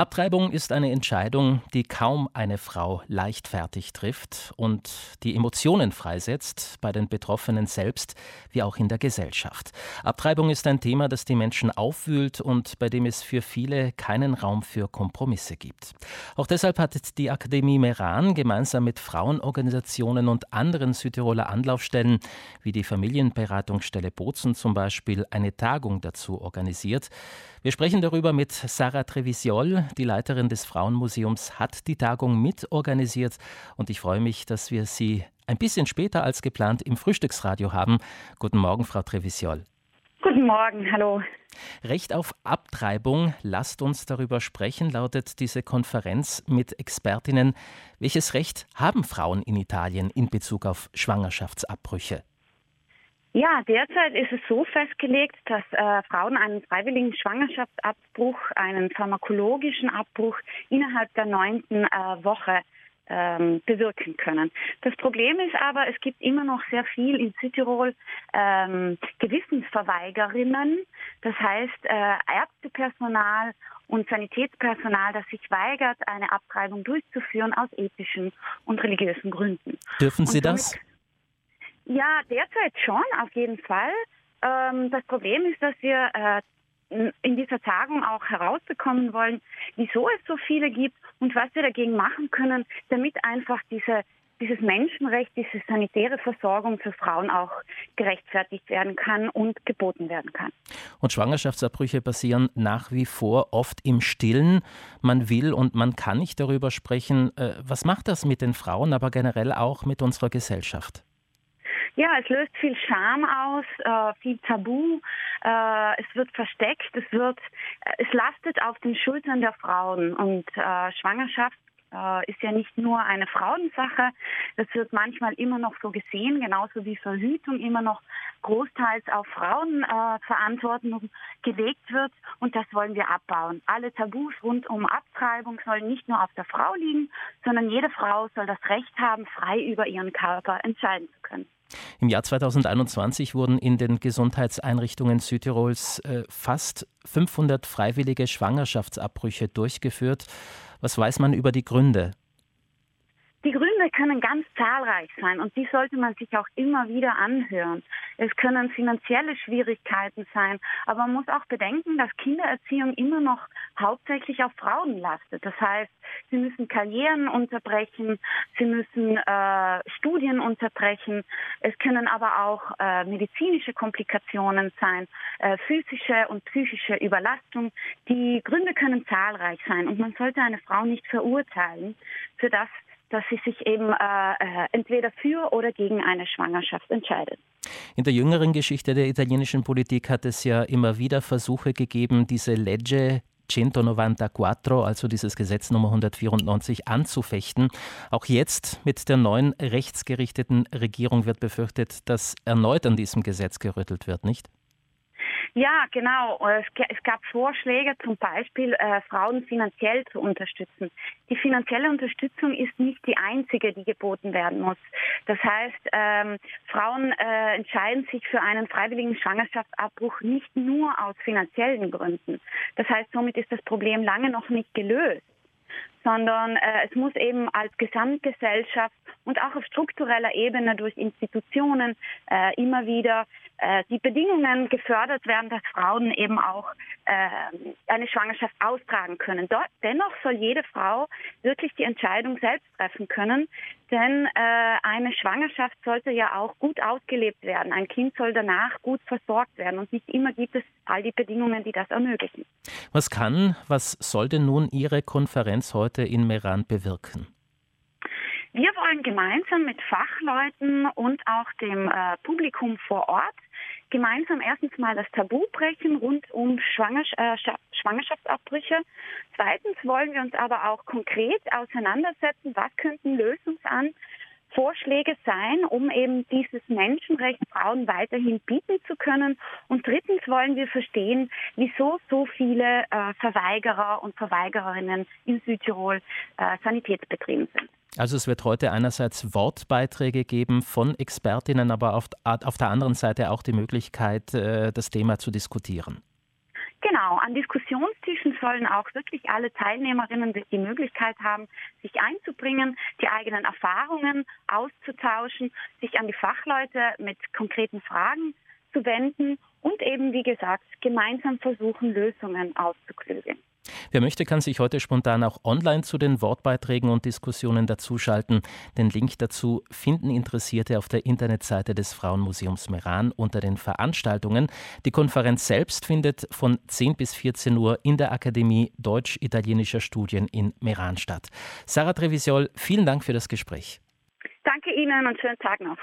Abtreibung ist eine Entscheidung, die kaum eine Frau leichtfertig trifft und die Emotionen freisetzt, bei den Betroffenen selbst wie auch in der Gesellschaft. Abtreibung ist ein Thema, das die Menschen aufwühlt und bei dem es für viele keinen Raum für Kompromisse gibt. Auch deshalb hat die Akademie Meran gemeinsam mit Frauenorganisationen und anderen Südtiroler Anlaufstellen, wie die Familienberatungsstelle Bozen zum Beispiel, eine Tagung dazu organisiert. Wir sprechen darüber mit Sarah Trevisiol, die Leiterin des Frauenmuseums, hat die Tagung mitorganisiert und ich freue mich, dass wir sie ein bisschen später als geplant im Frühstücksradio haben. Guten Morgen, Frau Trevisiol. Guten Morgen, hallo. Recht auf Abtreibung, lasst uns darüber sprechen, lautet diese Konferenz mit Expertinnen. Welches Recht haben Frauen in Italien in Bezug auf Schwangerschaftsabbrüche? Ja, derzeit ist es so festgelegt, dass äh, Frauen einen freiwilligen Schwangerschaftsabbruch, einen pharmakologischen Abbruch innerhalb der neunten äh, Woche ähm, bewirken können. Das Problem ist aber, es gibt immer noch sehr viel in Südtirol ähm, Gewissensverweigerinnen, das heißt äh, Ärztepersonal und Sanitätspersonal, das sich weigert, eine Abtreibung durchzuführen aus ethischen und religiösen Gründen. Dürfen Sie das? Ja, derzeit schon, auf jeden Fall. Ähm, das Problem ist, dass wir äh, in dieser Tagung auch herausbekommen wollen, wieso es so viele gibt und was wir dagegen machen können, damit einfach diese, dieses Menschenrecht, diese sanitäre Versorgung für Frauen auch gerechtfertigt werden kann und geboten werden kann. Und Schwangerschaftsabbrüche passieren nach wie vor oft im Stillen. Man will und man kann nicht darüber sprechen. Äh, was macht das mit den Frauen, aber generell auch mit unserer Gesellschaft? Ja, es löst viel Scham aus, äh, viel Tabu. Äh, es wird versteckt, es wird, äh, es lastet auf den Schultern der Frauen und äh, Schwangerschaft äh, ist ja nicht nur eine Frauensache. Das wird manchmal immer noch so gesehen, genauso wie Verhütung immer noch großteils auf Frauenverantwortung äh, gelegt wird. Und das wollen wir abbauen. Alle Tabus rund um Abtreibung sollen nicht nur auf der Frau liegen, sondern jede Frau soll das Recht haben, frei über ihren Körper entscheiden zu können. Im Jahr 2021 wurden in den Gesundheitseinrichtungen Südtirols äh, fast 500 freiwillige Schwangerschaftsabbrüche durchgeführt. Was weiß man über die Gründe? Die Gründe können ganz zahlreich sein und die sollte man sich auch immer wieder anhören. Es können finanzielle Schwierigkeiten sein, aber man muss auch bedenken, dass Kindererziehung immer noch hauptsächlich auf Frauen lastet. Das heißt, sie müssen Karrieren unterbrechen, sie müssen äh, Studien unterbrechen. Es können aber auch äh, medizinische Komplikationen sein, äh, physische und psychische Überlastung. Die Gründe können zahlreich sein und man sollte eine Frau nicht verurteilen für das, dass sie sich eben äh, äh, entweder für oder gegen eine Schwangerschaft entscheidet. In der jüngeren Geschichte der italienischen Politik hat es ja immer wieder Versuche gegeben, diese Legge 194, also dieses Gesetz Nummer 194, anzufechten. Auch jetzt mit der neuen rechtsgerichteten Regierung wird befürchtet, dass erneut an diesem Gesetz gerüttelt wird, nicht? Ja, genau. Es, gab Vorschläge, zum Beispiel äh, Frauen finanziell zu unterstützen. Die finanzielle Unterstützung ist nicht die einzige, die geboten werden muss. Das heißt, ähm, Frauen äh, entscheiden sich für einen freiwilligen Schwangerschaftsabbruch nicht nur aus finanziellen Gründen. Das heißt, somit ist das Problem lange noch nicht gelöst sondern äh, es muss eben als Gesamtgesellschaft und auch auf struktureller Ebene durch Institutionen äh, immer wieder äh, die Bedingungen gefördert werden, dass Frauen eben auch äh, eine Schwangerschaft austragen können. Dort, dennoch soll jede Frau wirklich die Entscheidung selbst treffen können, denn äh, eine Schwangerschaft sollte ja auch gut ausgelebt werden. Ein Kind soll danach gut versorgt werden und nicht immer gibt es all die Bedingungen, die das ermöglichen. Was kann, was soll denn nun Ihre Konferenz heute in Meran bewirken? Wir wollen gemeinsam mit Fachleuten und auch dem äh, Publikum vor Ort gemeinsam erstens mal das Tabu brechen rund um Schwangersch äh, Schwangerschaftsabbrüche. Zweitens wollen wir uns aber auch konkret auseinandersetzen, was könnten Lösungsan Vorschläge sein, um eben dieses Menschenrecht Frauen weiterhin bieten zu können. Und drittens wollen wir verstehen, wieso so viele äh, Verweigerer und Verweigererinnen in Südtirol äh, Sanitätsbetrieben sind. Also es wird heute einerseits Wortbeiträge geben von Expertinnen, aber auf, auf der anderen Seite auch die Möglichkeit, äh, das Thema zu diskutieren. Genau, an Diskussionstischen sollen auch wirklich alle Teilnehmerinnen die Möglichkeit haben, sich einzubringen, die eigenen Erfahrungen auszutauschen, sich an die Fachleute mit konkreten Fragen zu wenden und eben, wie gesagt, gemeinsam versuchen, Lösungen auszuklügeln. Wer möchte, kann sich heute spontan auch online zu den Wortbeiträgen und Diskussionen dazuschalten. Den Link dazu finden Interessierte auf der Internetseite des Frauenmuseums Meran unter den Veranstaltungen. Die Konferenz selbst findet von 10 bis 14 Uhr in der Akademie Deutsch-Italienischer Studien in Meran statt. Sarah Trevisiol, vielen Dank für das Gespräch. Danke Ihnen und schönen Tag noch.